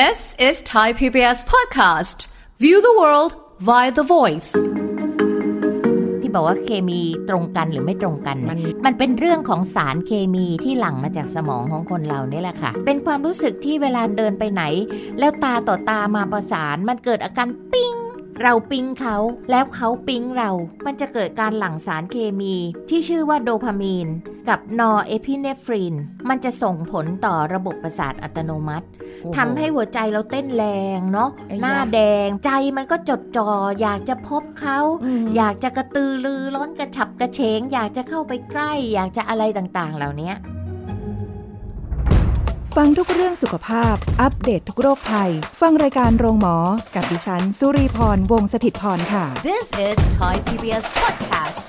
This is Thai PBS podcast. View the world via the voice. ที่บอกว่าเคมีตรงกันหรือไม่ตรงกัน มันมันเป็นเรื่องของสารเคมีที่หลั่งมาจากสมองของคนเราเนี่ยแหละค่ะ เป็นความรู้สึกที่เวลาเดินไปไหน แล้วตาต่อตามาประสานมันเกิดอาการปิ๊ง เราปิ๊งเขาแล้วเขาปิ๊งเรา มันจะเกิดการหลั่งสารเคมีที่ชื่อว่าโดพามีน กับนอร์เอพิเนฟริน มันจะส่งผลต่อระบบประสาทอัตโนมัติทำให้หัวใจเราเต้นแรงเนาะไอ้ยะหน้าแดงใจมันก็จดจ่ออยากจะพบเขาอืมอยากจะกระตือรือร้นกระฉับกระเฉง อยากจะเข้าไปใกล้ อยากจะอะไรต่างๆ เหล่านี้ ฟังทุกเรื่องสุขภาพ อัปเดตททุกโรคภัย ฟังรายการโรงหมอ กับดิฉัน สุรีพร วงศิตพรค่ะ This is Thai PBS podcast.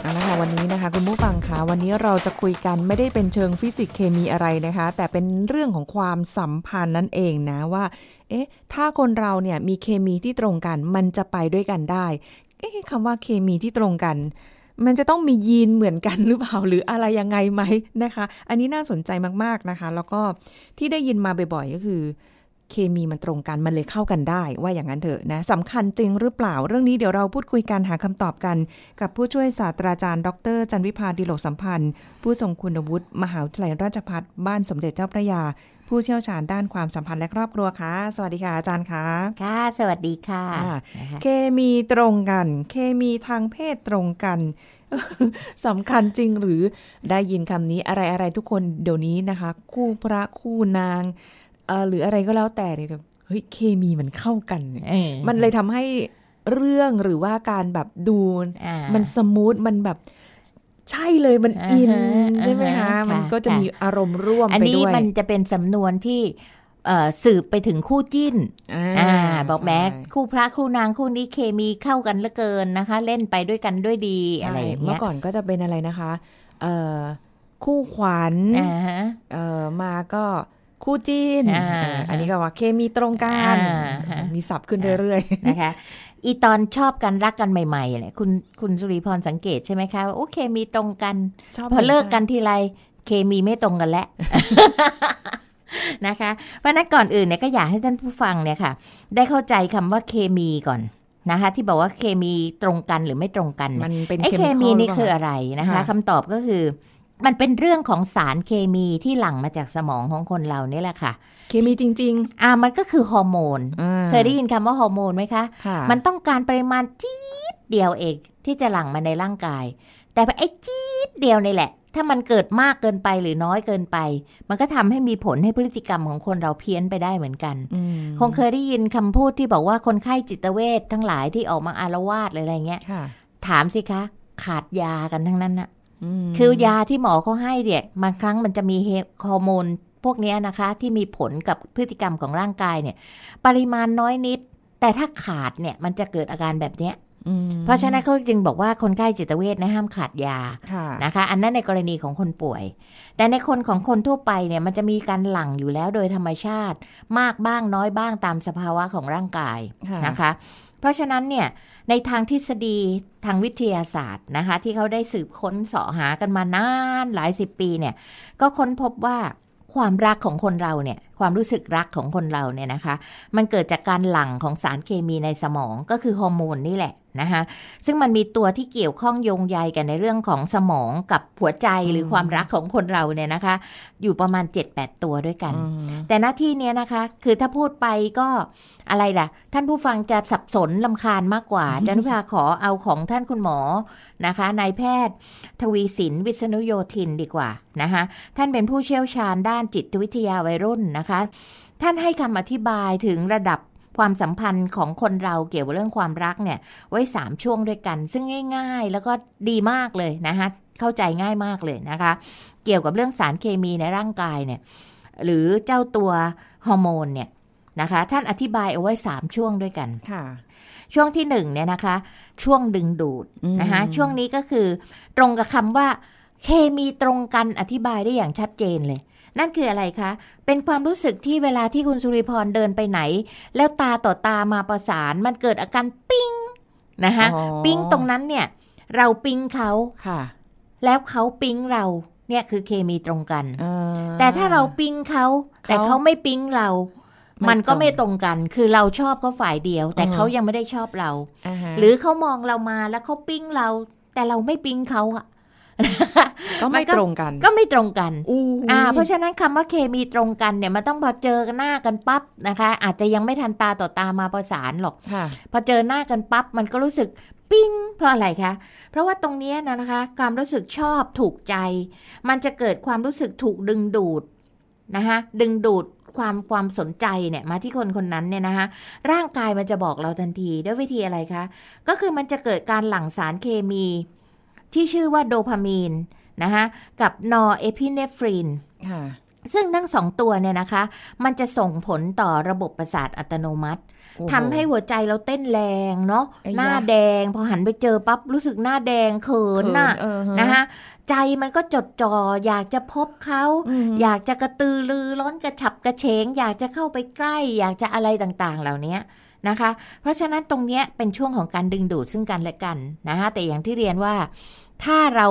เอาละค่ะวันนี้นะคะ คุณผู้ฟังคะวันนี้เราจะคุยกันไม่ได้เป็นเชิงฟิสิกส์เคมีอะไรนะคะ แต่เป็นเรื่องของความสัมพันธ์นั่นเองนะว่า เอ๊ะ ถ้าคนเราเนี่ยมีเคมีที่ตรงกัน มันจะไปด้วยกันได้ เอ๊ะคำว่าเคมีที่ตรงกัน มันจะต้องมียีนเหมือนกันหรือเปล่าหรืออะไรยังไงไหมนะคะ อันนี้น่าสนใจมากๆนะคะ แล้วก็ที่ได้ยินมาบ่อยๆ ก็คือ เคมีมันตรงกันมันเลยเข้ากันได้ ว่าอย่างนั้นเถอะนะสำคัญจริงหรือเปล่า เรื่องนี้เดี๋ยวเราพูดคุยกันหาคำตอบกัน กับผู้ช่วยศาสตราจารย์ ดร จันวิพาดิโลกสัมพันธ์ ผู้ทรงคุณวุฒิมหาวิทยาลัยราชภัฏบ้านสมเด็จเจ้าพระยา ผู้เชี่ยวชาญด้านความสัมพันธ์และครอบครัวค่ะ สวัสดีค่ะอาจารย์ค่ะ ค่ะ สวัสดีค่ะค่ะนะคะเคมีตรงกัน เคมีทางเพศตรงกันสำคัญจริงหรือได้ยินคำนี้อะไรอะไรทุกคนเดี๋ยวนี้นะคะ คู่พระคู่นางเอ่อหรืออะไรก็แล้วแต่เนี่ยเฮ้ยเคมีมันเข้ากันเนี่ยเออมันเลยทำให้เรื่องหรือว่าการแบบดูอ่ามันสมูทมันแบบ ใช่เลยมันอ่าฮะอินใช่ไหมอ่าคะฮะมันก็จะค่ะมีอารมณ์ร่วมอันไปนี้ด้วยมันจะเป็นสำนวนที่เอ่อสืบไปถึงคู่จิ้นอ่าบอกแม้ใช่คู่พระคู่นางคู่นี้เคมีเข้ากันเหลือเกินนะคะ เล่นไปด้วยกันด้วยดีอะไรอย่างเมื่เงี้อยก่อนก็จะเป็นอะไรนะคะเอ่อคู่ขวัญอ่าฮะเอ่อมาก็คู่จิ้นอ่าเอออันนี้ก็ว่าเคมีตรงกันอ่าฮะมีศัพท์ขึ้นเรื่อยนะคะ อีตอนชอบกันรักกันใหม่ๆเนี่ยคุณคุณสุริพรสังเกตใช่ไหมคะว่าโอเคมีตรงกันๆชอบพอเลิกกันทีไรเคมีไม่ตรงกันแล้วนะคะเพราะฉะนั้นก่อนอื่นเนี่ยก็อยากให้ท่านผู้ฟังเนี่ยค่ะ ได้เข้าใจคำว่าเคมีก่อนนะคะ ที่บอกว่าเคมีตรงกันหรือไม่ตรงกันเนี่ยมันเป็นไอ้เคมี chemical นี่หรืคือเปล่าอะไรนะคะค่ะคำตอบก็คือ มันเป็นเรื่องของสารเคมีที่หลั่งมาจากสมองของคนเราเนี่ยแหละค่ะ เคมีจริงอ่ามันก็คือฮอร์โมนๆอ่าเคยได้ยินคำว่าฮอร์โมนไหมคะค่ะมันต้องการปริมาณจี๊ดเดียวเองที่จะหลั่งมาในร่างกาย แต่ไอ้จี๊ดเดียวนี่แหละ ถ้ามันเกิดมากเกินไปหรือน้อยเกินไป มันก็ทำให้มีผลให้พฤติกรรมของคนเราเพี้ยนไปได้เหมือนกันอืมคงเคยได้ยินคำพูดที่บอกว่าคนไข้จิตเวชทั้งหลายที่ออกมาอารวาสอะไรเงี้ยค่ะถามสิคะ ขาดยากันทั้งนั้นนะม คือยาที่หมอเขาให้เนี่ยบางครั้งมันจะมีฮอร์โมนพวกเนี้ยนะคะ ที่มีผลกับพฤติกรรมของร่างกายเนี่ย ปริมาณน้อยนิด แต่ถ้าขาดเนี่ยมันจะเกิดอาการแบบเนี้ยอืมเพราะฉะนั้นเขาจึงบอกว่าคนไข้จิตเวชนะห้ามขาดยาค่ะนะคะ อันนั้นในกรณีของคนป่วย แต่ในคนของคนทั่วไปเนี่ยมันจะมีการหลั่งอยู่แล้วโดยธรรมชาติ มากบ้างน้อยบ้างตามสภาวะของร่างกายค่ะนะคะ เพราะฉะนั้นเนี่ย ในทางทฤษฎีทางวิทยาศาสตร์นะคะที่เขาได้สืบค้นเสาะหากันมานานหลายสิบปีเนี่ยก็ค้นพบว่าความรักของคนเราเนี่ยความรู้สึกรักของคนเราเนี่ยนะคะ มันเกิดจากการหลั่งของสารเคมีในสมองก็คือฮอร์โมนนี่แหละ นะคะซึ่งมันมีตัวที่เกี่ยวข้องโยงใยกันในเรื่องของสมองกับหัวใจหรือความรักของคนเราเนี่ยนะคะ อยู่ประมาณ 7-8 ตัวด้วยกันอืมแต่หน้าที่เนี้ยนะคะ คือถ้าพูดไปก็อะไรล่ะ ท่านผู้ฟังจะสับสนลำคาญมากกว่าจันพิพาขอเอาของท่านคุณหมอนะคะนายแพทย์ ทวีสินวิษณุโยธินดีกว่านะคะท่านเป็นผู้เชี่ยวชาญด้านจิตวิทยาวัยรุ่นนะคะ ท่านให้คำอธิบายถึงระดับ ความสัมพันธ์ของคนเราเกี่ยวกับเรื่องความรักเนี่ย ไว้ 3 ช่วงด้วยกัน ซึ่งง่าย ๆ แล้วก็ดีมากเลยนะคะเข้าใจง่ายมากเลยนะคะ เกี่ยวกับเรื่องสารเคมีในร่างกายเนี่ยหรือเจ้าตัวฮอร์โมนเนี่ยนะคะ ท่านอธิบายเอาไว้ 3 ช่วงด้วยกันค่ะช่วงที่1เนี่ยนะคะ ช่วงดึงดูดอืมนะคะช่วงนี้ก็คือตรงกับคำว่า เคมีตรงกันอธิบายได้อย่างชัดเจนเลย นั่นคืออะไรคะ เป็นความรู้สึกที่เวลาที่คุณสุริพรเดินไปไหน แล้วตาต่อตามาประสานมันเกิดอาการปิ้งนะคะอ๋อปิ้งตรงนั้นเนี่ย เราปิ้งเขาค่ะ แล้วเขาปิ้งเราเนี่ยคือเคมีตรงกันเอ่อแต่ถ้าเราปิ้งเขา แต่เขาเขาไม่ปิ้งเรา มันก็ไม่ตตรงรงกัน คือเราชอบเขาฝ่ายเดียว แต่อือฮะเขายังไม่ได้ชอบเราอ่าฮะหรือเขามองเรามาแล้วเขาปิ๊งเรา แต่เราไม่ปิ๊งเขาอะ ก็ไม่มันก็ตรงกัน ก็ไม่ตรงกันอู้อ่า เพราะฉะนั้นคำว่าเคมีตรงกันเนี่ยมันต้องพอเจอกันหน้ากันปั๊บนะคะ อาจจะยังไม่ทันตาต่อตามาประสานหรอกค่ะพอเจอหน้ากันปั๊บมันก็รู้สึกปิ้งเพราะอะไรคะ เพราะว่าตรงเนี้ยนะนะคะ ความรู้สึกชอบถูกใจ มันจะเกิดความรู้สึกถูกดึงดูดนะคะดึงดูดความความสนใจเนี่ยมาที่คนคนนั้นเนี่ยนะคะร่างกายมันจะบอกเราทันทีด้วยวิธีอะไรคะ ก็คือมันจะเกิดการหลั่งสารเคมี ที่ชื่อว่าโดพามีนนะคะกับนอร์เอพิเนฟรินค่ะซึ่งทั้งสองตัวเนี่ยนะคะ มันจะส่งผลต่อระบบประสาทอัตโนมัติโอ้โทำให้หัวใจเราเต้นแรงเนาะไอ้ยะหน้าแดง พอหันไปเจอปั๊บรู้สึกหน้าแดงเขินน่ะเออฮนะคะใจมันก็จดจ่ออยากจะพบเขาอืมอยากจะกระตือรือร้อนกระฉับกระเฉง อยากจะเข้าไปใกล้ อยากจะอะไรต่างๆ เหล่านี้ นะคะ เพราะฉะนั้นตรงเนี้ยเป็นช่วงของการดึงดูดซึ่งกันและกันนะคะแต่อย่างที่เรียนว่าถ้าเรา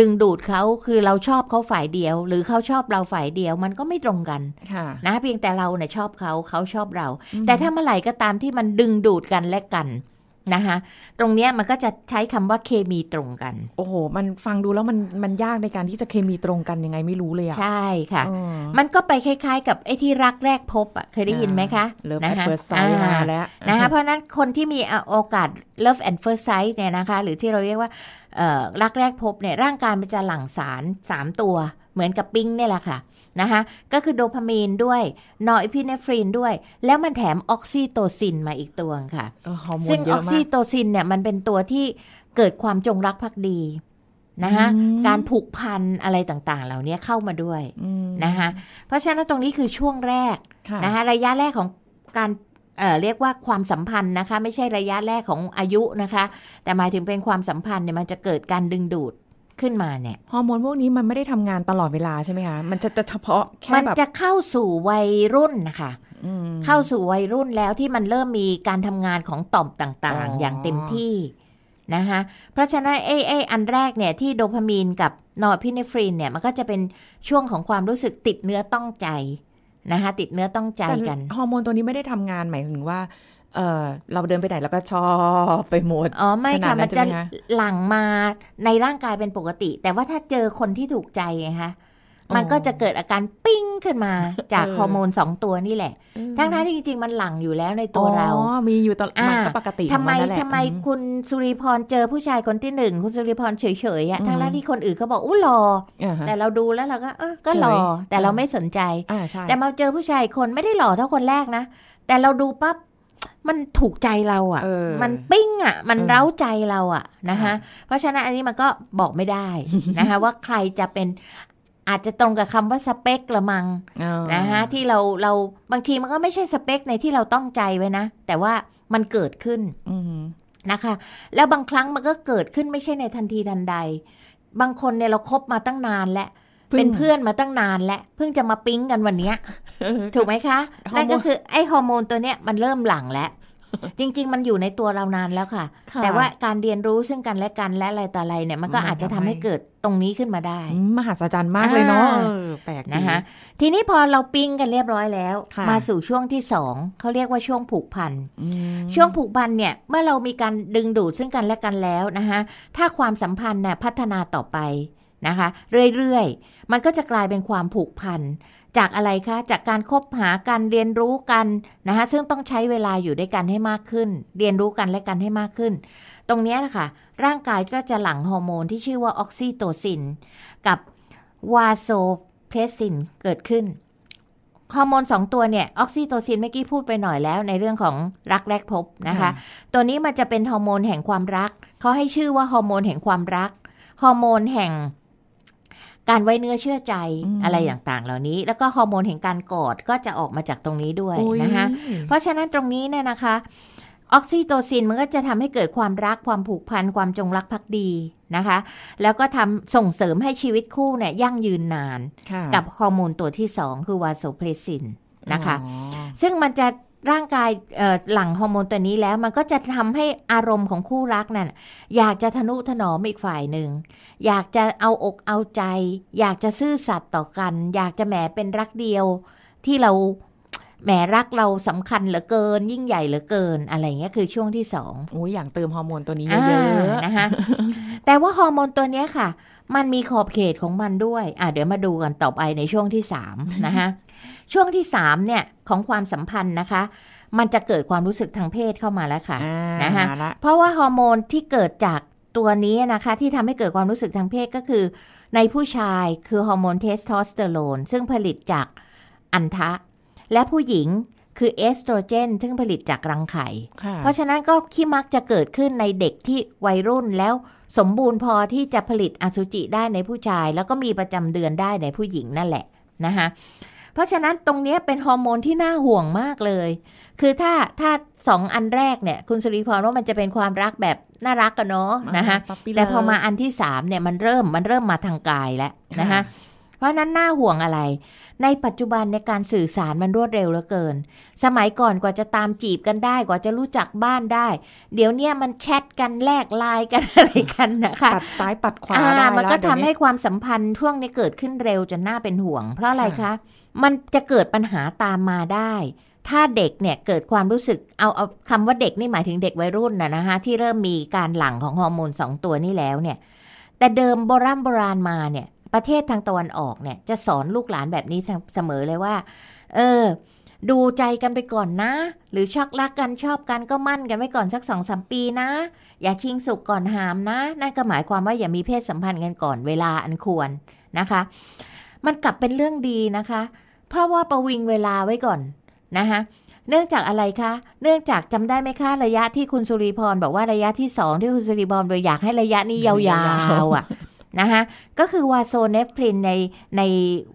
ดึงดูดเขาคือเราชอบเขาฝ่ายเดียว หรือเขาชอบเราฝ่ายเดียวมันก็ไม่ตรงกันค่ะนะเพียงแต่เราเนี่ยชอบเขาเขาชอบเรา แต่ถ้าเมื่อไหร่ก็ตามที่มันดึงดูดกันและกัน นะคะตรงเนี้ยมันก็จะใช้คำว่าเคมีตรงกัน โอ้โห มันฟังดูแล้วมันมันยากในการที่จะเคมีตรงกันยังไงไม่รู้เลยอะใช่ค่ะเออมันก็ไปคล้าย ๆ กับไอ้ที่รักแรกพบอะเคยได้ยินไหมคะ love นะ at คะ first sight อ่มาแล้วนะคะเพราะฉะนั้นคนที่มีโอกาส love at first sight เนี่ยนะคะ หรือที่เราเรียกว่าเอ่อรักแรกพบเนี่ยร่างกายมันจะหลั่งสาร 3 ตัว เหมือนกับปิ๊งเนี่ยแหละค่ะ นะคะก็คือโดพามีนด้วยนอร์เอพิเนฟรินด้วย แล้วมันแถมออกซิโตซินมาอีกตัวค่ะเออฮอร์โมนเยอะมาก ซึ่งออกซิโตซินเนี่ยมันเป็นตัวที่เกิดความจงรักภักดีนะคะอืมการผูกพันอะไรต่างๆ เหล่านี้เข้ามาด้วยอืมนะคะเพราะฉะนั้นตรงนี้คือช่วงแรกค่ะนะคะระยะแรกของการเอ่อเรียกว่าความสัมพันธ์นะคะ ไม่ใช่ระยะแรกของอายุนะคะ แต่หมายถึงเป็นความสัมพันธ์เนี่ยมันจะเกิดการดึงดูด ขึ้นมาเนี่ยฮอร์โมนพวกนี้มันไม่ได้ทำงานตลอดเวลาใช่ไหมคะ มันจะจะเฉพาะแค่มันแบบจะเข้าสู่วัยรุ่นนะคะอืมเข้าสู่วัยรุ่นแล้วที่มันเริ่มมีการทำงานของต่อมต่างอ๋อๆออย่างเต็มที่นะคะเพราะฉะนั้นไอ้ไอ้อันแรกเนี่ยที่โดพามีนกับนอร์พิเนฟรินเนี่ยมันก็จะเป็นช่วงของความรู้สึกติดเนื้อต้องใจนะคะติดเนื้อต้องใจแต่กัน ฮอร์โมนตัวนี้ไม่ได้ทำงานหมายถึงว่า เออเราเดินไปไหนแล้วก็ชอบไปหมดอ๋อไม่ขนาค่ะดนั้มันนจะใช่ไหมคะหลั่งมาในร่างกายเป็นปกติ แต่ว่าถ้าเจอคนที่ถูกใจไงคะมันก็จะเกิดอาการปิ้งขึ้นมาจากเออฮอร์โมนสองตัวนี่แหละ ทั้งนั้นที่จริงๆ มันหลั่งอยู่แล้วในตัวเราอ๋อมีอยู่ตลอดอ่ามันก็ปกติทำไมของนนั่นแหละทำไมอืคุณสุริพรเจอผู้ชายคนที่หนึ่งคุณสุริพรเฉยๆอะอืมทั้งนั้นที่คนอื่นเขาบอกอู้หล่ออ่าฮะแต่เราดูแล้วเราก็เออก็เฉยหล่อแต่เราอ่าไม่สนใจอ่าใช่แต่มาเจอผู้ชายอีกคนไม่ได้หล่อเท่าคนแรกนะ แต่เราดูปั๊บ มันถูกใจเราอะ่ะเออมันปิ้งอะ่ะ มันเออเร้าใจเราอะ่ะนะคะค่ะเพราะฉะนั้นอันนี้มันก็บอกไม่ได้นะคะว่าใครจะเป็นอาจจะตรงกับคำว่าสเปคละมังอ่านะคะที่เราเราบางทีมันก็ไม่ใช่สเปคในที่เราต้องใจไว้นะ แต่ว่ามันเกิดขึ้นอืมนะคะ แล้วบางครั้งมันก็เกิดขึ้นไม่ใช่ในทันทีทันใด บางคนเนี่ยเราคบมาตั้งนานแล้วเป็นเพื่อนมาตั้งนานแล้วเพิ่งจะมาปิ๊งกันวันเนี้ยถูกไหมคะฮอร์โมนนั่นก็คือไอ้ฮอร์โมนตัวเนี้ยมันเริ่มหลั่งแล้ว จริง ๆ มันอยู่ในตัวเรานานแล้วค่ะค่ะ แต่ว่าการเรียนรู้ซึ่งกันและกันและอะไรต่ออะไรเนี่ยมันก็มันอาจจะทำทำให้ให้เกิดตรงนี้ขึ้นมาได้อืมมหัศจรรย์มากเลยเนาะอ่าเออแปลกดีนะคะทีนี้พอเราปิ๊งกันเรียบร้อยแล้วค่ะมาสู่ช่วงที่สองเขาเรียกว่าช่วงผูกพันอืมช่วงผูกพันเนี่ยเมื่อเรามีการดึงดูดซึ่งกันและกันแล้วนะคะถ้าความสัมพันธ์เนี่ยพัฒนาต่อไปนะคะ เรื่อยๆ มันก็จะกลายเป็นความผูกพัน จากอะไรคะ จากการคบหากันเรียนรู้กันนะคะซึ่งต้องใช้เวลาอยู่ด้วยกันให้มากขึ้น เรียนรู้กันและกันให้มากขึ้น ตรงเนี้ยนะคะร่างกายก็จะหลั่งฮอร์โมนที่ชื่อว่าออกซิโตซิน กับวาโซเพรสซินเกิดขึ้นฮอร์โมนสองตัวเนี่ยออกซิโตซินเมื่อกี้พูดไปหน่อยแล้วในเรื่องของรักแรกพบนะคะ ตัวนี้มันจะเป็นฮอร์โมนแห่งความรักเขาให้ชื่อว่าฮอร์โมนแห่งความรักฮอร์โมนแห่ง การไว้เนื้อเชื่อใจอืมอะไรต่างๆ เหล่านี้ แล้วก็ฮอร์โมนแห่งการกอดก็จะออกมาจากตรงนี้ด้วยโอ้ยนะคะเพราะฉะนั้นตรงนี้เนี่ยนะคะออกซิโตซินมันก็จะทำให้เกิดความรักความผูกพันความจงรักภักดีนะคะ แล้วก็ทำส่งเสริมให้ชีวิตคู่เนี่ยยั่งยืนนานค่ะกับฮอร์โมนตัวที่สองคือวาโซเพรสซินนะคะอ๋อซึ่งมันจะ ร่างกายเอ่อหลั่งฮอร์โมนตัวนี้แล้วมันก็จะทำให้อารมณ์ของคู่รักนั่นอยากจะทะนุถนอมอีกฝ่ายหนึ่ง อยากจะเอาอกเอาใจ อยากจะซื่อสัตย์ต่อกัน อยากจะแหมเป็นรักเดียว ที่เราแหมรักเราสำคัญเหลือเกิน ยิ่งใหญ่เหลือเกิน อะไรเงี้ยคือช่วงที่สองโอ้ยอยากเติมฮอร์โมนตัวนี้อ่าเยอะนะคะแต่ว่าฮอร์โมนตัวเนี้ยค่ะ มันมีขอบเขตของมันด้วย อะเดี๋ยวมาดูกันต่อไปในช่วงที่สามนะคะช่วงที่สามเนี่ย ของความสัมพันธ์นะคะ มันจะเกิดความรู้สึกทางเพศเข้ามาแล้วค่ะๆอ่านะคะมาละเพราะว่าฮอร์โมนที่เกิดจากตัวนี้นะคะ ที่ทำให้เกิดความรู้สึกทางเพศก็คือ ในผู้ชายคือฮอร์โมนเทสโทสเตอโรนซึ่งผลิตจากอัณฑะ และผู้หญิงคือเอสโตรเจน ซึ่งผลิตจากรังไข่ค่ะเพราะฉะนั้นก็ขี้มักจะเกิดขึ้นในเด็กที่วัยรุ่นแล้วสมบูรณ์พอที่จะผลิตอสุจิได้ในผู้ชาย แล้วก็มีประจำเดือนได้ในผู้หญิงนั่นแหละนะคะ เพราะฉะนั้นตรงเนี้ยเป็นฮอร์โมนที่น่าห่วงมากเลย คือถ้าถ้าสองอันแรกเนี่ย คุณสุริพรว่ามันจะเป็นความรักแบบน่ารักกันเนาะนะคะ puppy แต่พอ love มาอันที่สามเนี่ยมันเริ่มมันเริ่มมาทางกายแล้วนะคะค่ะเพราะฉะนั้นน่าห่วงอะไร ในปัจจุบันในการสื่อสารมันรวดเร็วเหลือเกิน สมัยก่อนกว่าจะตามจีบกันได้กว่าจะรู้จักบ้านได้ เดี๋ยวเนี้ยมันแชทกันแลกไลน์กันอะไรกันนะคะปัดซ้ายปัดขวาอ่าได้มันก็แล้วเดี๋ยวนี้ความสัมพันธ์ช่วงนี้เกิดขึ้นเร็วจนน่าเป็นห่วง เพราะอะไรค่ะคะ มันจะเกิดปัญหาตามมาได้ถ้าเด็กเนี่ยเกิดความรู้สึกเอาเอาคำว่าเด็กนี่หมายถึงเด็กวัยรุ่นนะนะคะที่เริ่มมีการหลั่งของฮอร์โมนสองตัวนี้แล้วเนี่ย แต่เดิมโบราณโบราณมาเนี่ย ประเทศทางตะวันออกเนี่ย จะสอนลูกหลานแบบนี้เสมอเลยว่า เออ ดูใจกันไปก่อนนะ หรือชักรักกันชอบกันก็มั่นกันไว้ก่อนสักสองสามปีนะ อย่าชิงสุกก่อนหามนะนั่นก็หมายความว่าอย่ามีเพศสัมพันธ์กันก่อนเวลาอันควรนะคะ มันกลับเป็นเรื่องดีนะคะ เพราะว่าประวิงเวลาไว้ก่อนนะคะเนื่องจากอะไรคะ เนื่องจากจำได้ไหมคะระยะที่คุณสุริพรบอกว่าระยะที่สองที่คุณสุริพรอยากให้ระยะนี้ยาวๆอะ นะคะก็คือวาโซเนฟพรินในใน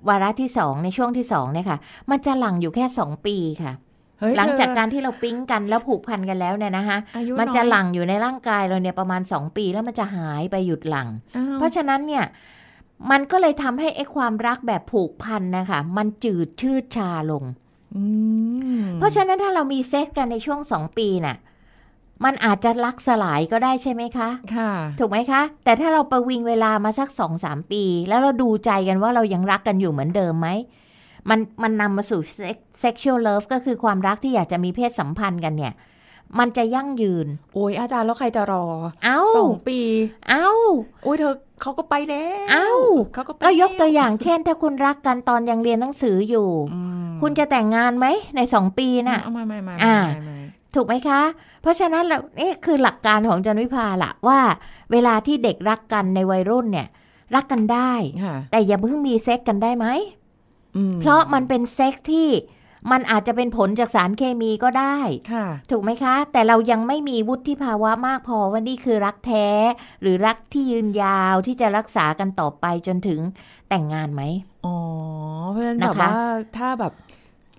วาระที่สองในช่วงที่สองเนี่ยค่ะ มันจะหลังอยู่แค่สองปีค่ะเฮ้ยหลังจากเธอการที่เราปิ๊งกันแล้วผูกพันกันแล้วเนี่ยนะคะอายุมันจะอยหลั่งอยู่ในร่างกายเราเนี่ยประมาณ 2 ปีแล้วมันจะหายไปหยุดหลั่งอ้าวเพราะฉะนั้นเนี่ยมันก็เลยทำให้ไอ้ความรักแบบผูกพันนะคะ มันจืดชืดชาลงอืมเพราะฉะนั้นถ้าเรามีเซ็กซ์กันในช่วงสองปีน่ะ มันอาจจะรักสลายก็ได้ใช่ไหมคะ ค่ะ ถูกไหมคะ แต่ถ้าเราประวิงเวลามาสักสองสามปี แล้วเราดูใจกันว่าเรายังรักกันอยู่เหมือนเดิมไหม มันมันนำมาสู่ sex- sexual love ก็คือความรักที่อยากจะมีเพศสัมพันธ์กันเนี่ย มันจะยั่งยืน โอ้ยอาจารย์แล้วใครจะรอ เอ้าสองปี เอ้าโอ้ยเธอเขาก็ไปแล้วเอ้าเขาก็ไปก็ยกตัวแล้อย่างเช่น ถ้าคุณรักกันตอนยังเรียนหนังสืออยู่อืมคุณจะแต่งงานไหมในสองปีน่ะเอาไม่ไม่ไม่อ่าไม่ไม่ ถูกไหมคะ เพราะฉะนั้นเรานี่คือหลักการของจันวิภาละว่า เวลาที่เด็กรักกันในวัยรุ่นเนี่ย รักกันได้ค่ะแต่อย่าเพิ่งมีเซ็กกันได้ไหมอืมเพราะมันเป็นเซ็กที่มันอาจจะเป็นผลจากสารเคมีก็ได้ค่ะถูกไหมคะ แต่เรายังไม่มีวุฒิภาวะมากพอว่านี่คือรักแท้ หรือรักที่ยืนยาวที่จะรักษากันต่อไปจนถึงแต่งงานไหม อ๋อ เพราะฉะนั้นนะคะแบบว่าถ้าแบบ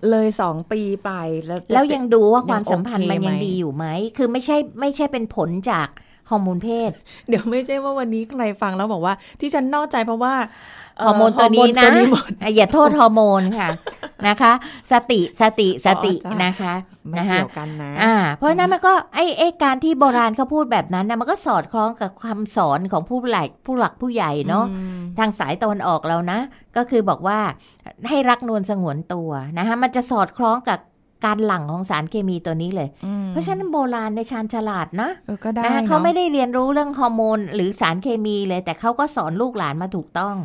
เลยสองปีไป แล้วจะแล้วยังดูว่ายังความสัมพันธ์โอเคมันยังไหมดีอยู่ไหม คือไม่ใช่ไม่ใช่เป็นผลจากฮอร์โมนเพศ เดี๋ยวไม่ใช่ว่าวันนี้ใครฟังแล้วบอกว่า ที่ฉันนอกใจเพราะว่าเฮอร์โมนตัวนี้ฮอร์โมนะหมดอะอย่าโทษฮอร์โมนค่ะนะคะ สติสติสติอ๋อจ้ะนะคะไม่นะคะเกี่ยวกันนะอ่า เพราะฉะนั้นมันก็ไอ้ไอ้การที่โบราณเขาพูดแบบนั้นนะมันก็สอดคล้องกับคำสอนของผู้หลักผู้หลักผู้ใหญ่เนาะอืมทางสายตะวันออกเรานะ ก็คือบอกว่าให้รักนวลสงวนตัวนะคะมันจะสอดคล้องกับการหลั่งของสารเคมีตัวนี้เลยอืมเพราะฉะนั้นโบราณในชาญฉลาดนะเออก็ได้นะนะเขาไม่ได้เรียนรู้เรื่องฮอร์โมน หรือสารเคมีเลย แต่เขาก็สอนลูกหลานมาถูกต้อง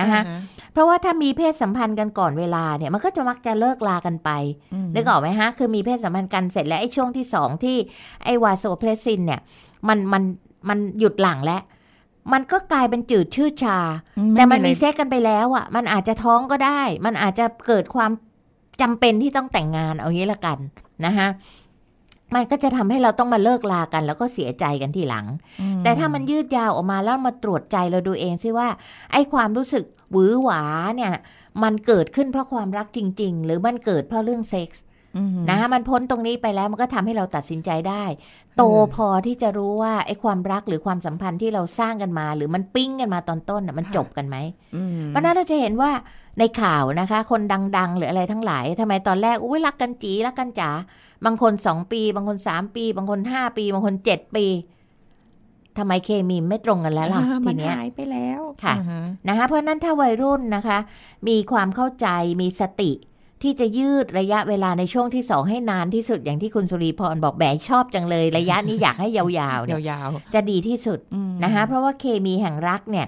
นะคะอ่าฮเพราะว่าถ้ามีเพศสัมพันธ์กันก่อนเวลาเนี่ยมันก็จะมักจะเลิกลากันไปมนึกออกไหมฮะคือมีเพศสัมพันธ์กันเสร็จแล้วไอ้ช่วงที่สองที่ไอ้วาโซเพลซินเนี่ยมันมันมันหยุดหลังแล้วมันก็กลายเป็นจืดชืดชาอืแต่มันมีอะไรเซ็กกันไปแล้วอะ มันอาจจะท้องก็ได้ มันอาจจะเกิดความจำเป็นที่ต้องแต่งงานเอางี้ละกันนะคะ มันก็จะทำให้เราต้องมาเลิกลากัน แล้วก็เสียใจกันทีหลังอืแต่ถ้ามันยืดยาวออกมาแล้วมาตรวจใจเราดูเองซิว่า ไอ้ความรู้สึกหวือหวาเนี่ย มันเกิดขึ้นเพราะความรักจริง ๆ หรือมันเกิดเพราะเรื่องเซ็กส์อืมนะคะมันพ้นตรงนี้ไปแล้วมันก็ทำให้เราตัดสินใจได้ โตเออพอที่จะรู้ว่าไอ้ความรักหรือความสัมพันธ์ที่เราสร้างกันมา หรือมันปิ้งกันมาตอนต้นน่ะมันจบกันไหมอืมเพราะฉะนั้นเราจะเห็นว่าในข่าวนะคะ คนดัง ๆ หรืออะไรทั้งหลายทำไมตอนแรกอุ้ยรักกันจีรักกันจ๋า บางคนสองปี บางคนสามปี บางคนห้าปี บางคนเจ็ดปีทำไมเคมีไม่ตรงกันแล้วล่ะอ่าทีมันเนี้ยหายไปแล้วค่ะอ่าฮนะคะเพราะฉะนั้นถ้าวัยรุ่นนะคะ มีความเข้าใจมีสติที่จะยืดระยะเวลาในช่วงที่สองให้นานที่สุดอย่างที่คุณสุรีพรบอกแหมชอบจังเลย ระยะนี้อยากให้ยาวๆเนี่ยยาวจะดีที่สุดๆอืมนะคะเพราะว่าเคมีแห่งรักเนี่ย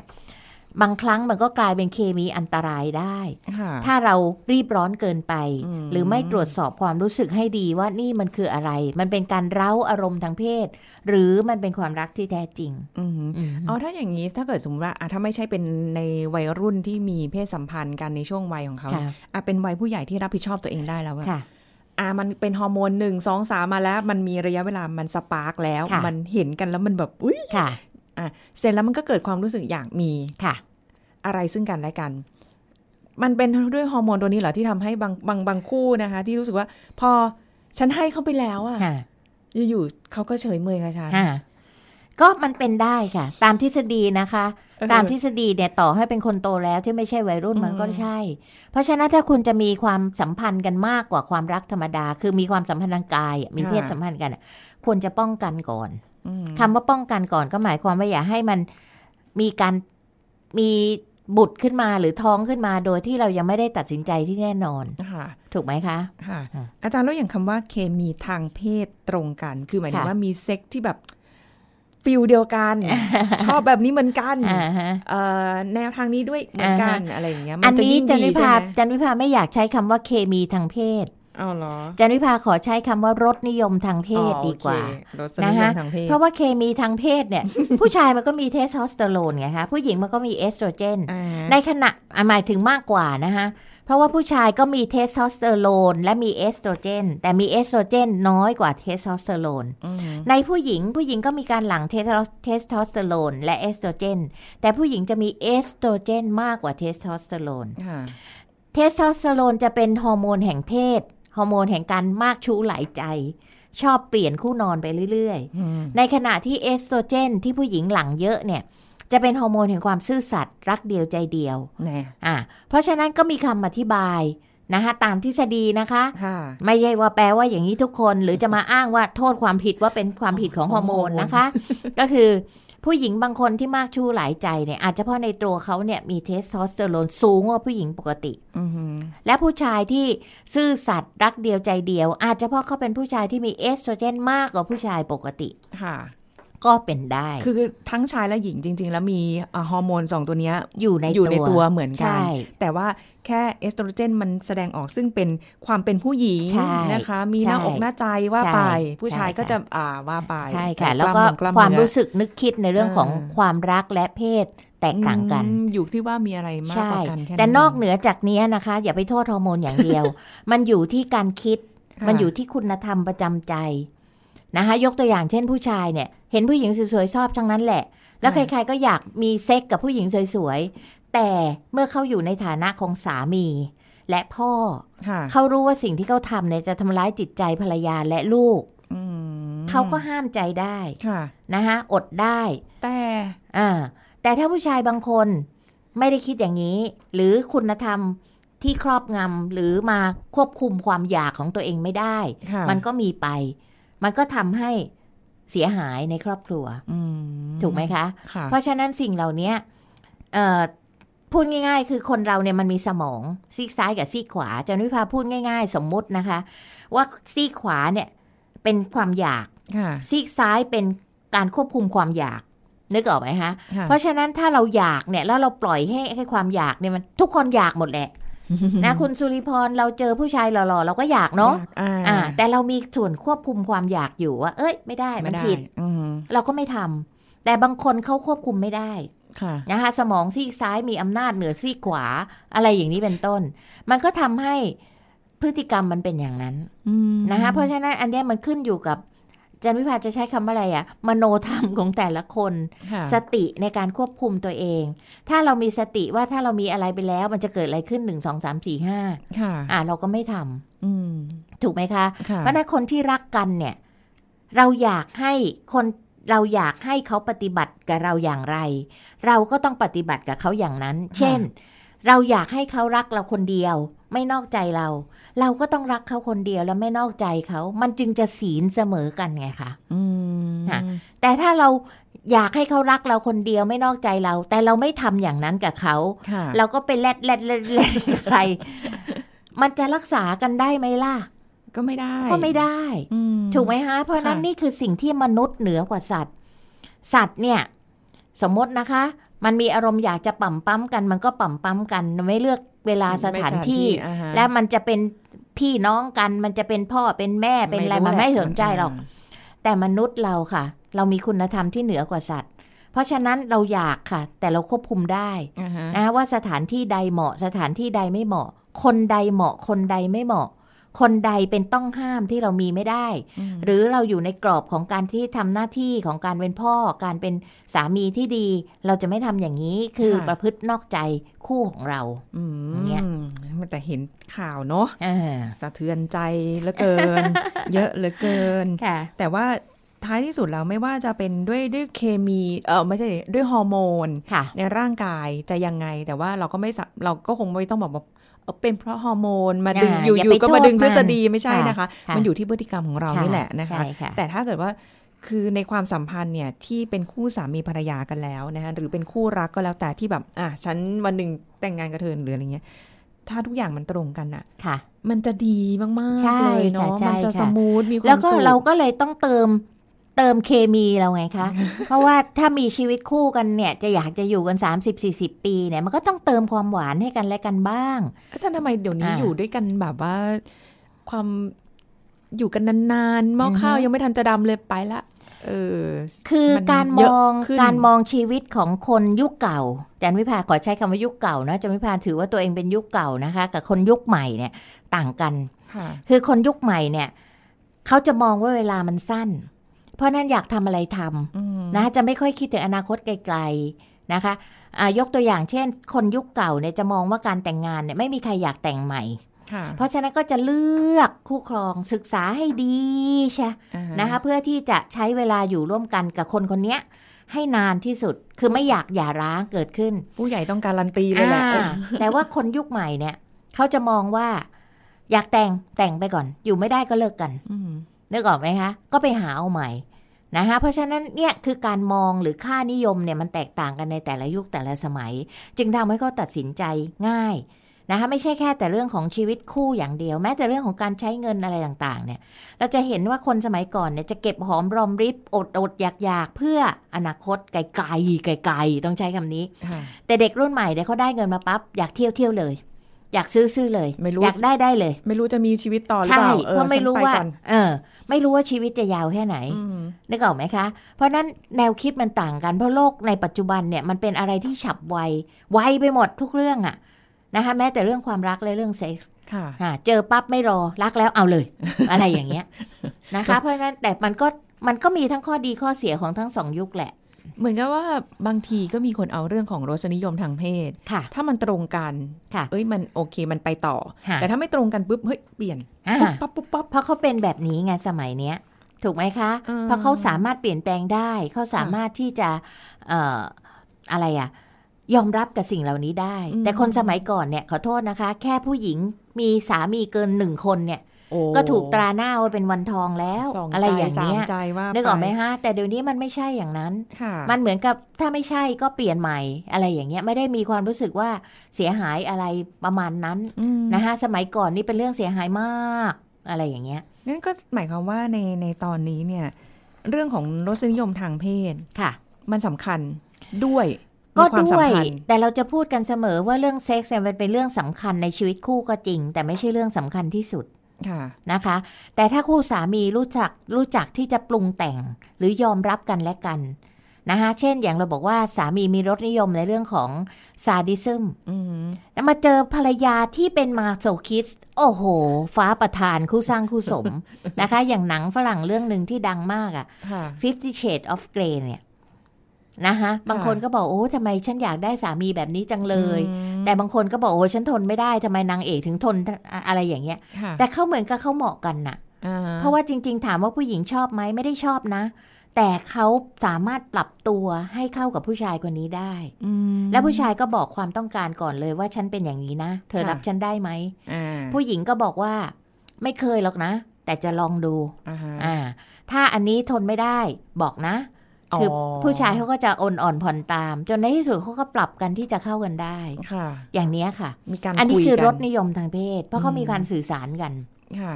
บางครั้งมันก็กลายเป็นเคมีอันตรายได้ค่ะถ้าเรารีบร้อนเกินไปอืมหรือไม่ตรวจสอบความรู้สึกให้ดีว่านี่มันคืออะไร มันเป็นการเร้าอารมณ์ทางเพศ หรือมันเป็นความรักที่แท้จริงอืมอืมอ๋อถ้าอย่างนี้ถ้าเกิดสมมติว่าอะถ้าไม่ใช่เป็นในวัยรุ่นที่มีเพศสัมพันธ์กันในช่วงวัยของเขาค่ะอะเป็นวัยผู้ใหญ่ที่รับผิดชอบตัวเองได้แล้วอะค่ะอะมันเป็นฮอร์โมนหนึ่งสองสามมาแล้ว มันมีระยะเวลามันสปาร์กแล้วค่ะมันเห็นกันแล้วมันแบบอุ้ย ค่ะเสร็จแล้วมันก็เกิดความรู้สึกอยากมีค่ะ อะไรซึ่งกันและกัน มันเป็นด้วยฮอร์โมนตัวนี้เหรอที่ทำให้บางบางบางคู่นะคะ ที่รู้สึกว่า พอฉันให้เขาไปแล้วอะค่ะอยู่ๆเขาก็เฉยเมยกับฉันค่ะก็มันเป็นได้ค่ะ ตามทฤษฎีนะคะเออตามทฤษฎีเนี่ยต่อให้เป็นคนโตแล้วที่ไม่ใช่วัยรุ่นอืมมันก็ใช่ เพราะฉะนั้นถ้าคุณจะมีความสัมพันธ์กันมากกว่าความรักธรรมดา คือมีความสัมพันธ์ทางกายอะมีเพศสัมพันธ์กันอะควรจะป้องกันก่อนอืม คำว่าป้องกันก่อนก็หมายความว่าอย่าให้มันมีการมีบุตรขึ้นมาหรือท้องขึ้นมาโดยที่เรายังไม่ได้ตัดสินใจที่แน่นอนค่ะถูกไหมคะค่ะค่ะอาจารย์แล้วอย่างคำว่าเคมีทางเพศตรงกัน คือหมายถึงค่ะว่ามีเซ็กส์ที่แบบ feel เดียวกัน ชอบแบบนี้เหมือนกันอ่าฮะเอ่อแนวทางนี้ด้วยเหมือนกันอะไรอย่างเงี้ยมันจะยิ่งดีใช่ไหม อันนี้จันวิภาจันวิภาไม่อยากใช้คำว่าเคมีทางเพศ เอาเหรอจันวิภาขอใช้คำว่ารสนิยมทางเพศอ๋อดีกว่าโอเครสนินะฮะทางเพศเพราะว่าเคมีทางเพศเนี่ย ผู้ชายมันก็มีเทสโทสเตอโรนไงคะผู้หญิงมันก็มีเอสโตรเจนอ่าในขณะอะหมายถึงมากกว่านะคะเพราะว่าผู้ชายก็มีเทสโทสเตอโรนและมีเอสโตรเจน แต่มีเอสโตรเจนน้อยกว่าเทสโทสเตอโรนอืมในผู้หญิงผู้หญิงก็มีการหลั่งเทสเทสโทสเตอโรนและเอสโตรเจน แต่ผู้หญิงจะมีเอสโตรเจนมากกว่าเทสโทสเตอโรนค่ะเทสโทสเตอโรนจะเป็นฮอร์โมนแห่งเพศ ฮอร์โมนแห่งการมากชู้หลายใจ ชอบเปลี่ยนคู่นอนไปเรื่อยอืมๆในขณะที่เอสโตรเจนที่ผู้หญิงหลั่งเยอะเนี่ย จะเป็นฮอร์โมนแห่งความซื่อสัตย์รักเดียวใจเดียวแน่อะเพราะฉะนั้นก็มีคำอธิบายนะคะตามทฤษฎีนะคะค่ะไม่ใช่ว่าแปลว่าอย่างนี้ทุกคน หรือจะมาอ้างว่าโทษความผิดว่าเป็นความผิดของฮอร์โมนนะคะ ก็คือ ผู้หญิงบางคนที่มากชู้หลายใจเนี่ยอาจจะเพราะในตัวเขาเนี่ยมีเทสโทสเตอโรนสูงกว่าผู้หญิงปกติอืมและผู้ชายที่ซื่อสัตย์รักเดียวใจเดียว อาจจะเพราะเขาเป็นผู้ชายที่มีเอสโตรเจนมากกว่าผู้ชายปกติค่ะ ก็เป็นได้ คือทั้งชายและหญิงจริง ๆ แล้วมีอ่าฮอร์โมนสองตัวเนี้ยอยู่ในอยู่ในตัวเหมือนกันใช่แต่ว่าแค่เอสโตรเจนมันแสดงออกซึ่งเป็นความเป็นผู้หญิงใช่นะคะ มีหน้าใช่อกหน้าใจว่าไปใช่ผู้ชายใช่ก็ค่ะจะอ่าว่าไปใช่ค่ะต่แล้วก็ล้ความเนื้อรู้สึกนึกคิดในเรื่องของเออความรักและเพศแตกต่างกันอืมอยู่ที่ว่ามีอะไรมากใช่กว่ากันค่แต่นอกเงเหนือจากนี้นะคะ อย่าไปโทษฮอร์โมนอย่างเดียว มันอยู่ที่การคิดค่ะมันอยู่ที่คุณธรรมประจำใจนะคะยกตัวอย่างเช่นผู้ชายเนี่ย เห็นผู้หญิงสวยๆชอบทั้งนั้นแหละ แล้วใครๆก็อยากมีเซ็กกับผู้หญิงสวยๆ แต่เมื่อเขาอยู่ในฐานะของสามี และพ่อค่ะเขารู้ว่าสิ่งที่เขาทำเนี่ยจะทำร้ายจิตใจภรรยาและลูกอืมเขาก็ห้ามใจได้ค่ะนะคะอดได้ แต่อ่าแต่ถ้าผู้ชายบางคนไม่ได้คิดอย่างนี้ หรือคุณธรรมที่ครอบงำหรือมาควบคุมความอยากของตัวเองไม่ได้ค่ะมันก็มีไป มันก็ทำให้ เสียหายในครอบครัวอืมถูกไหมคะค่ะเพราะฉะนั้นสิ่งเหล่านี้เอ่อพูดง่าย ๆ คือคนเราเนี่ยมันมีสมองซีกซ้ายกับซีกขวาอาจารย์วิภาพูดง่าย ๆ สมมุตินะคะ ว่าซีกขวาเนี่ยเป็นความอยากค่ะซีกซ้ายเป็นการควบคุมความอยากนึกออกไหมคะค่ะเพราะฉะนั้นถ้าเราอยากเนี่ยแล้วเราปล่อยให้ให้ความอยากเนี่ยมันทุกคนอยากหมดแหละ นะคุณสุริพรเราเจอผู้ชายหล่อๆ เราก็อยากเนาะอ่าอ่า แต่เรามีส่วนควบคุมความอยากอยู่ว่า เอ้ย ไม่ได้มันไม่ได้ผิดอืมเราก็ไม่ทำแต่บางคนเขาควบคุมไม่ได้ค่ะนะคะสมองซีกซ้ายมีอำนาจเหนือซีกขวา อะไรอย่างนี้เป็นต้น มันก็ทำให้พฤติกรรมมันเป็นอย่างนั้นอืมนะคะเพราะฉะนั้นอันเนี้ยมันขึ้นอยู่กับอา จันวิภาจะใช้คำว่าอะไรอะมโนธรรมของแต่ละคนค่ะสติในการควบคุมตัวเอง ถ้าเรามีสติว่าถ้าเรามีอะไรไปแล้ว มันจะเกิดอะไรขึ้นหนึ่งสองสามสี่ห้าค่ะอ่าเราก็ไม่ทำอืมถูกไหมคะค่ะเพราะฉะนั้นคนที่รักกันเนี่ย เราอยากให้คนเราอยากให้เขาปฏิบัติกับเราอย่างไร เราก็ต้องปฏิบัติกับเขาอย่างนั้น เช่น เราอยากให้เขารักเราคนเดียว ไม่นอกใจเรา เราก็ต้องรักเขาคนเดียวแล้วไม่นอกใจเขา มันจึงจะศีลเสมอกันไงคะอืมค่ะแต่ถ้าเราอยากให้เขารักเราคนเดียวไม่นอกใจเรา แต่เราไม่ทำอย่างนั้นกับเขาค่ะเราก็ไปแลดแลดแลดแลดใคร มันจะรักษากันได้ไหมล่ะ ก็ไม่ได้ ก็ไม่ได้อืมถูกไหมฮะ เพราะฉะนั้นค่ะนี่คือสิ่งที่มนุษย์เหนือกว่าสัตว์ สัตว์เนี่ย สมมตินะคะ มันมีอารมณ์อยากจะปั่มปั๊มกัน มันก็ปั่มปั๊มกัน ไม่เลือกเวลาสถานที่อ่าฮะและมันจะเป็น พี่น้องกันมันจะเป็นพ่อเป็นแม่เป็นอะไรมันไม่สนใจหรอก แต่มนุษย์เราค่ะ เรามีคุณธรรมที่เหนือกว่าสัตว์ เพราะฉะนั้นเราอยากค่ะ แต่เราควบคุมได้อ่าฮะนะว่าสถานที่ใดเหมาะสถานที่ใดไม่เหมาะ คนใดเหมาะคนใดไม่เหมาะ คนใดเป็นต้องห้ามที่เรามีไม่ได้อืมหรือเราอยู่ในกรอบของการที่ทำหน้าที่ของการเป็นพ่อ การเป็นสามีที่ดี เราจะไม่ทำอย่างนี้คือประพฤตินอกใจคู่ของเราอืมเนี่ยแต่เห็นข่าวเนาะอ่าสะเทือนใจเหลือเกิน เยอะเหลือเกินค่ะแต่ว่าท้ายที่สุดแล้วไม่ว่าจะเป็นด้วยด้วยเคมีเออไม่ใช่ด้วยฮอร์โมนค่ะในร่างกายจะยังไง แต่ว่าเราก็ไม่สะเราก็คงไม่ต้องบอกว่า เออเป็นเพราะฮอร์โมนมาดึงอ่าอยู่อย่าอยู่ไปก็มาดึงโททษฤษฎีไม่ใช่มันนะคะค่ะมันอยู่ที่พฤติกรรมของเรานี่แหละนะคะใช่ค่ะแต่ถ้าเกิดว่าคือในความสัมพันธ์เนี่ยที่เป็นคู่สามีภรรยากันแล้วนะคะหรือเป็นคู่รักก็แล้วแต่ที่แบบอะฉันวันหนึ่งแต่งงานกับเธอหรืออะไรเงี้ยถ้าทุกอย่างมันตรงกันอะค่ะ มันจะดีมากใช่ๆเลยเนาะค่ะใช่มันจะค่ะ smooth มีความแล้วก็สุขเราก็เลยต้องเติม เติมเคมีเราไงคะ เพราะว่าถ้ามีชีวิตคู่กันเนี่ย จะอยากจะอยู่กัน 30-40 ปีเนี่ย มันก็ต้องเติมความหวานให้กันและกันบ้าง อาจารย์ทำไมเดี๋ยวนี้อ่าอยู่ด้วยกันแบบว่าความอยู่กันนานๆหม้ออือฮึข้าวยังไม่ทันจะดำเลยไปละเออคือมันการมเยอะองขึ้นการมองชีวิตของคนยุคเก่าจันวิภาขอใช้คำว่ายุคเก่านะจันวิภาถือว่าตัวเองเป็นยุคเก่านะคะ กับคนยุคใหม่เนี่ยต่างกันค่ะคือคนยุคใหม่เนี่ยเขาจะมองว่าเวลามันสั้น เพราะนั้นอยากทำอะไรทำอืมนะจะไม่ค่อยคิดถึงอนาคตไกลๆนะคะอ่ายกตัวอย่างเช่น คนยุคเก่าเนี่ยจะมองว่าการแต่งงานเนี่ยไม่มีใครอยากแต่งใหม่ค่ะเพราะฉะนั้นก็จะเลือกคู่ครองศึกษาให้ดีใช่อ่าฮนะคะเพื่อที่จะใช้เวลาอยู่ร่วมกันกับคนคนเนี้ยให้นานที่สุดคือไม่อยากหย่าร้างเกิดขึ้น ผู้ใหญ่ต้องการันตีเลยแหละอ่าแต่ว่าคนยุคใหม่เนี่ย เขาจะมองว่า อยากแต่งแต่งไปก่อน อยู่ไม่ได้ก็เลิกกันอืม นึกออกไหมคะ ก็ไปหาเอาใหม่นะคะเพราะฉะนั้นเนี่ยคือการมองหรือค่านิยมเนี่ยมันแตกต่างกันในแต่ละยุคแต่ละสมัย จึงทำให้เขาตัดสินใจง่ายนะคะไม่ใช่แค่แต่เรื่องของชีวิตคู่อย่างเดียว แม้แต่เรื่องของการใช้เงินอะไรต่างๆเนี่ยเราจะเห็นว่าคนสมัยก่อนเนี่ยจะเก็บหอมรอมริบอดอดอยากอยากๆเพื่ออนาคตไกลๆไกลๆต้องใช้คำนี้ค่ะแต่เด็กรุ่นใหม่เนี่ยเขาได้เงินมาปั๊บอยากเที่ยวเที่ยวเลย อยากซื้อซื้อเลย ไม่รู้อยากได้ได้เลย ไม่รู้จะมีชีวิตต่อหรือใช่เปล่าออเพราะไม่รู้ฉันปว่าก่อนเออ ไม่รู้ว่าชีวิตจะยาวแค่ไหนอืมนึกออกไหมคะ เพราะนั้นแนวคิดมันต่างกันเพราะโลกในปัจจุบันเนี่ยมันเป็นอะไรที่ฉับไวไวไปหมดทุกเรื่องอะนะคะแม้แต่เรื่องความรักและเรื่องเซ็กส์ค่ะอ่าเจอปั๊บไม่รอรักแล้วเอาเลย อะไรอย่างเงี้ยนะคะ เพราะฉะนั้นแต่มันก็มันก็มีทั้งข้อดีข้อเสียของทั้งสองยุคแหละ เหมือนกับว่าบางทีก็มีคนเอาเรื่องของรสนิยมทางเพศค่ะ ถ้ามันตรงกันค่ะ เอ้ยมันโอเคมันไปต่อค่ะแต่ถ้าไม่ตรงกันปุ๊บเฮ้ยเปลี่ยนอ่าปุ๊บปั๊บปุ๊บปั๊บเพราะเขาเป็นแบบนี้ไงสมัยเนี้ย ถูกไหมคะอืมเพราะเขาสามารถเปลี่ยนแปลงได้เขาสามารถที่จะเอ่ออะไรอะยอมรับกับสิ่งเหล่านี้ได้ แต่คนสมัยก่อนเนี่ยขอโทษนะคะ แค่ผู้หญิงมีสามีเกินหนึ่งคนเนี่ยโอ้ ก็ถูกตราหน้าว่าเป็นวันทองแล้วสองอะไรใจอย่างสามเงี้ยใจว่านึกออกไหมปฮะ แต่เดี๋ยวนี้มันไม่ใช่อย่างนั้นค่ะมันเหมือนกับถ้าไม่ใช่ก็เปลี่ยนใหม่ อะไรอย่างเงี้ยไม่ได้มีความรู้สึกว่าเสียหายอะไรประมาณนั้นอืมนะคะสมัยก่อนนี่เป็นเรื่องเสียหายมาก อะไรอย่างเงี้ยนั่นก็หมายความว่าในในตอนนี้เนี่ย เรื่องของรสนิยมทางเพศค่ะ มันสำคัญด้วยก็มีความด้วยสำคัญแต่เราจะพูดกันเสมอว่าเรื่องเซ็กซ์เนี่ยมันเป็นเรื่องสำคัญในชีวิตคู่ก็จริง แต่ไม่ใช่เรื่องสำคัญที่สุดค่ะ นะคะ แต่ถ้าคู่สามีรู้จักรู้จักที่จะปรุงแต่งหรือยอมรับกันและกันนะคะเช่นอย่างเราบอกว่าสามีมีรสนิยมในเรื่องของซาดิซึมอืมแล้วมาเจอภรรยาที่เป็นมาโซคิส โอ้โห ฟ้าประทานคู่สร้างคู่สมนะคะ อย่างหนังฝรั่งเรื่องหนึ่งที่ดังมากอะค่ะ Fifty Shades of Grey เนี่ย นะคะบางคนก็บอกโอ้ทำไมฉันอยากได้สามีแบบนี้จังเลยอืมแต่บางคนก็บอกโอ้ฉันทนไม่ได้ทำไมนางเอกถึงทนอะไรอย่างเงี้ยค่ะแต่เขาเหมือนกับเขาเหมาะกันน่ะอ่าเพราะว่าจริง ๆ ถามว่าผู้หญิงชอบไหมไม่ได้ชอบนะ แต่เขาสามารถปรับตัวให้เข้ากับผู้ชายคนนี้ได้อืมแล้วผู้ชายก็บอกความต้องการก่อนเลยว่าฉันเป็นอย่างนี้นะ เธอค่ะรับฉันได้ไหมอ่าผู้หญิงก็บอกว่า ไม่เคยหรอกนะ แต่จะลองดูอ่าฮะอ่าถ้าอันนี้ทนไม่ได้บอกนะ คือผู้ชายเขาก็จะอ่อนอ่อนผ่อนตาม จนในที่สุดเขาก็ปรับกันที่จะเข้ากันได้ค่ะ อย่างเนี้ยค่ะ มีการอันนี้คุยคือกันรสนิยมทางเพศ เพราะเขาอืมมีการสื่อสารกันค่ะ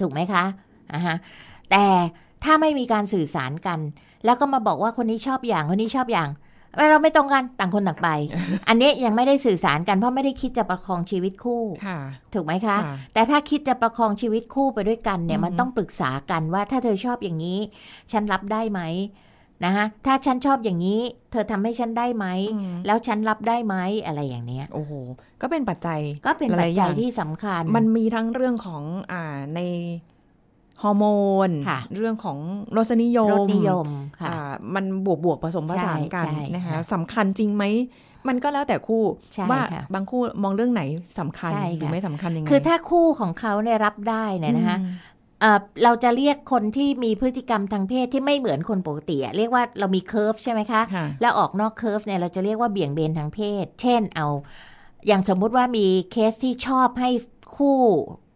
ถูกไหมคะอ่าฮะแต่ถ้าไม่มีการสื่อสารกัน แล้วก็มาบอกว่าคนนี้ชอบอย่างคนนี้ชอบอย่างเราไม่ตรงกันต่างคนต่างไป อันนี้ยังไม่ได้สื่อสารกันเพราะไม่ได้คิดจะประคองชีวิตคู่ค่ะถูกไหมคะค่ะแต่ถ้าคิดจะประคองชีวิตคู่ไปด้วยกันเนี่ยอือฮึมันต้องปรึกษากันว่าถ้าเธอชอบอย่างนี้ ฉันรับได้ไหม นะคะถ้าฉันชอบอย่างนี้ เธอทำให้ฉันได้ไหมอืมแล้วฉันรับได้ไหมอะไรอย่างเนี้ยโอ้โห ก็เป็นปัจจัยก็เป็นหลายๆ ปัจยๆจัยอย่างที่สำคัญ มันมีทั้งเรื่องของอ่าในฮอร์โมนค่ะเรื่องของรสนิยรมสนิยมค่ะอ่ามันบวกบวกๆผสมผสานกันใช่ใช่นะคะค่ะสำคัญจริงไหม มันก็แล้วแต่คู่ใช่ว่าค่ะบางคู่มองเรื่องไหนสำคัญใช่หรือค่ะไม่สำคัญยังไงคือถ้าคู่ของเขาเนี่ยรับได้เนี่ยนะคะอืม เอ่อเราจะเรียกคนที่มีพฤติกรรมทางเพศที่ไม่เหมือนคนปกติอะเรียกว่าเรามี curve ใช่ไหมคะค่ะแล้วออกนอก curve เนี่ยเราจะเรียกว่าเบี่ยงเบนทางเพศ เช่นเอา อย่างสมมุติว่ามีเคสที่ชอบให้คู่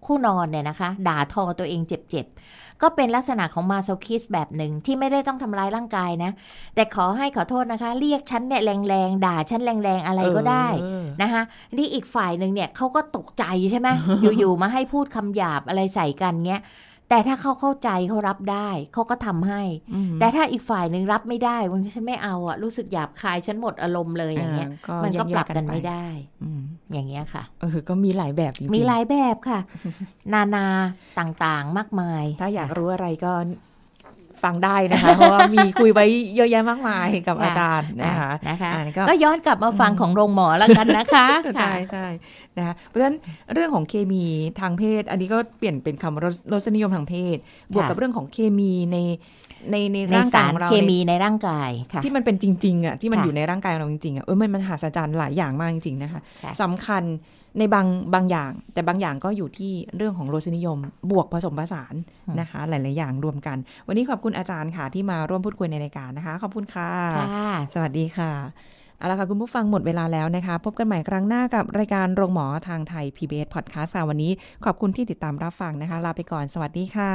คู่นอนเนี่ยนะคะ ด่าทอตัวเองเจ็บๆ ก็เป็นลักษณะของ masochist แบบหนึ่งที่ไม่ได้ต้องทำร้ายร่างกายนะ แต่ขอให้ขอโทษนะคะ เรียกฉันเนี่ยแรงๆ ด่าฉันแรงๆ อะไรก็ได้เออนะคะนี่อีกฝ่ายหนึ่งเนี่ยเขาก็ตกใจใช่ไหมอยู่ๆ มาให้พูดคำหยาบอะไรใส่กันเงี้ย แต่ถ้าเขาเข้าใจเขารับได้เขาก็ทำให้อืมแต่ถ้าอีกฝ่ายหนึ่งรับไม่ได้วันฉันไม่เอาอะรู้สึกหยาบคายฉันหมดอารมณ์เลยอย่างเงี้ยอ่ามันก็แย่ปรับกันไม่ได้อืมอย่างเงี้ยค่ะเออก็มีหลายแบบจริงๆมีหลายแบบค่ะ นานาต่างๆมากมาย ถ้าอยากรู้อะไรก็ ฟังได้นะคะ เพราะว่ามีคุยไว้เยอะแยะมากมายกับค่ะอาจารย์นะคะนะคะอ่าก็ก็ย้อนกลับมาฟังของโรงหมอแล้วกันนะคะใช่ใช่นะคะเพราะฉะนั้นเรื่องของเคมีทางเพศ อันนี้ก็เปลี่ยนเป็นคำว่ารสรสนิยมทางเพศ บวกกับเรื่องของเคมีในในในในร่างกาสายรของเราเคในมีในร่างกายค่ะที่มันเป็นจริงๆอะที่มันค่ะอยู่ในร่างกายเราจริงๆอะเออมันมันมหาศาลหลายอย่างมากจริงๆนะคะค่ะสำคัญ ในบางบางอย่าง แต่บางอย่างก็อยู่ที่เรื่องของรสนิยม บวกผสมผสานนะคะ หลาย ๆ อย่างรวมกัน วันนี้ขอบคุณอาจารย์ค่ะที่มาร่วมพูดคุยในรายการนะคะ ขอบคุณค่ะค่ะสวัสดีค่ะเอาละค่ะ คุณผู้ฟังหมดเวลาแล้วนะคะ พบกันใหม่ครั้งหน้ากับรายการโรงหมอทางไทย PBS Podcast ค่ะวันนี้ขอบคุณที่ติดตามรับฟังนะคะ ลาไปก่อนสวัสดีค่ะ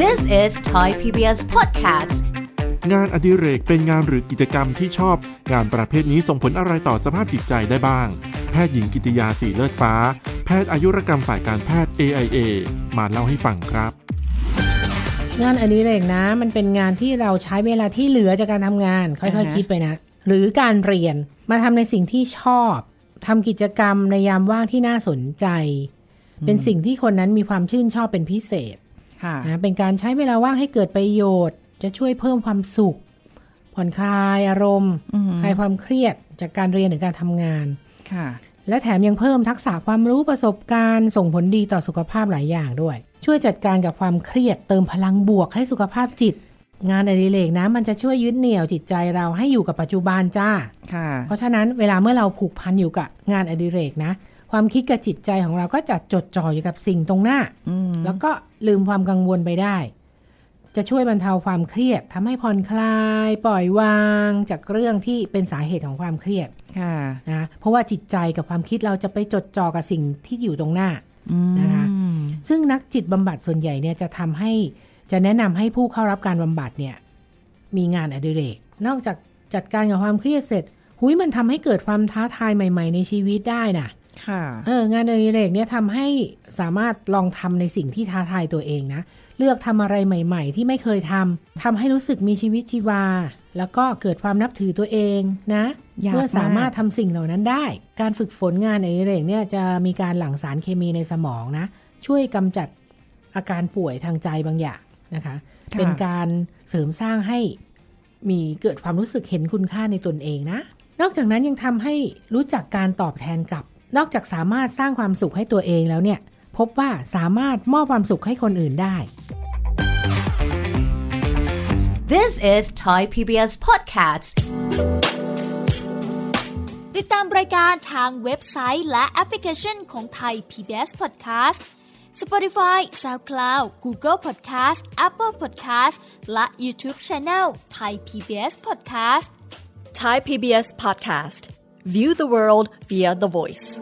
This is Thai PBS Podcast งานอดิเรกเป็นงานหรือกิจกรรมที่ชอบ งานประเภทนี้ส่งผลอะไรต่อสภาพจิตใจได้บ้าง แพทย์หญิงกิติยาสีเลือดฟ้า แพทย์อายุรกรรมฝ่ายการแพทย์ AIA มาเล่าให้ฟังครับงานอดิเรกนะ มันเป็นงานที่เราใช้เวลาที่เหลือจากการทำงาน ค่อ่าอยฮะๆคิดไปนะ หรือการเรียนมาทำในสิ่งที่ชอบทำกิจกรรมในยามว่างที่น่าสนใจ เป็นสิ่งที่คนนั้นมีความชื่นชอบเป็นพิเศษค่ะนะเป็นการใช้เวลาว่างให้เกิดประโยชน์ จะช่วยเพิ่มความสุข ผ่อนคลายอารมณ์อือหือคลายความเครียดจากการเรียนหรือการทำงานค่ะ และแถมยังเพิ่มทักษะความรู้ประสบการณ์ ส่งผลดีต่อสุขภาพหลายอย่างด้วย ช่วยจัดการกับความเครียดเติมพลังบวกให้สุขภาพจิต งานอดิเรกนะ มันจะช่วยยึดเหนี่ยวจิตใจเราให้อยู่กับปัจจุบันจ้าค่ะ เพราะฉะนั้นเวลาเมื่อเราผูกพันอยู่กับงานอดิเรกนะความคิดกับจิตใจของเราก็จะจดจ่ออยู่กับสิ่งตรงหน้าอืมแล้วก็ลืมความกังวลไปได้ จะช่วยบรรเทาความเครียดทำให้ผ่อนคลาย ปล่อยวางจากเรื่องที่เป็นสาเหตุของความเครียดค่ะนะเพราะว่าจิตใจกับความคิดเราจะไปจดจ่อกับสิ่งที่อยู่ตรงหน้านะคะอืมซึ่งนักจิตบำบัดส่วนใหญ่เนี่ยจะทำให้จะแนะนำให้ผู้เข้ารับการบำบัดเนี่ยมีงานอดิเรก นอกจากจัดการกับความเครียดเสร็จหุยมันทำให้เกิดความท้าทายใหม่ ๆ ในชีวิตได้น่ะค่ะเอองานอดิเรกเนี่ยทำให้สามารถลองทำในสิ่งที่ท้าทายตัวเองนะ เลือกทำอะไรใหม่ ๆ ที่ไม่เคยทำทำให้รู้สึกมีชีวิตชีวา แล้วก็เกิดความนับถือตัวเองนะยากเพื่อสามารถมากทำสิ่งเหล่านั้นได้ การฝึกฝนงานอดิเรกเนี่ยจะมีการหลั่งสารเคมีในสมองนะ ช่วยกำจัดอาการป่วยทางใจบางอย่างนะคะค่ะเป็นการเสริมสร้างให้มีเกิดความรู้สึกเห็นคุณค่าในตนเองนะ นอกจากนั้นยังทำให้รู้จักการตอบแทนกลับ นอกจากสามารถสร้างความสุขให้ตัวเองแล้วเนี่ย พบว่าสามารถมอบความสุขให้คนอื่นได้ This is Thai PBS Podcast ติดตามรายการทางเว็บไซต์และแอปพลิเคชันของไทย PBS Podcast Spotify SoundCloud Google Podcast Apple Podcast และ YouTube Channel Thai PBS Podcast Thai PBS podcast. View the world via the voice.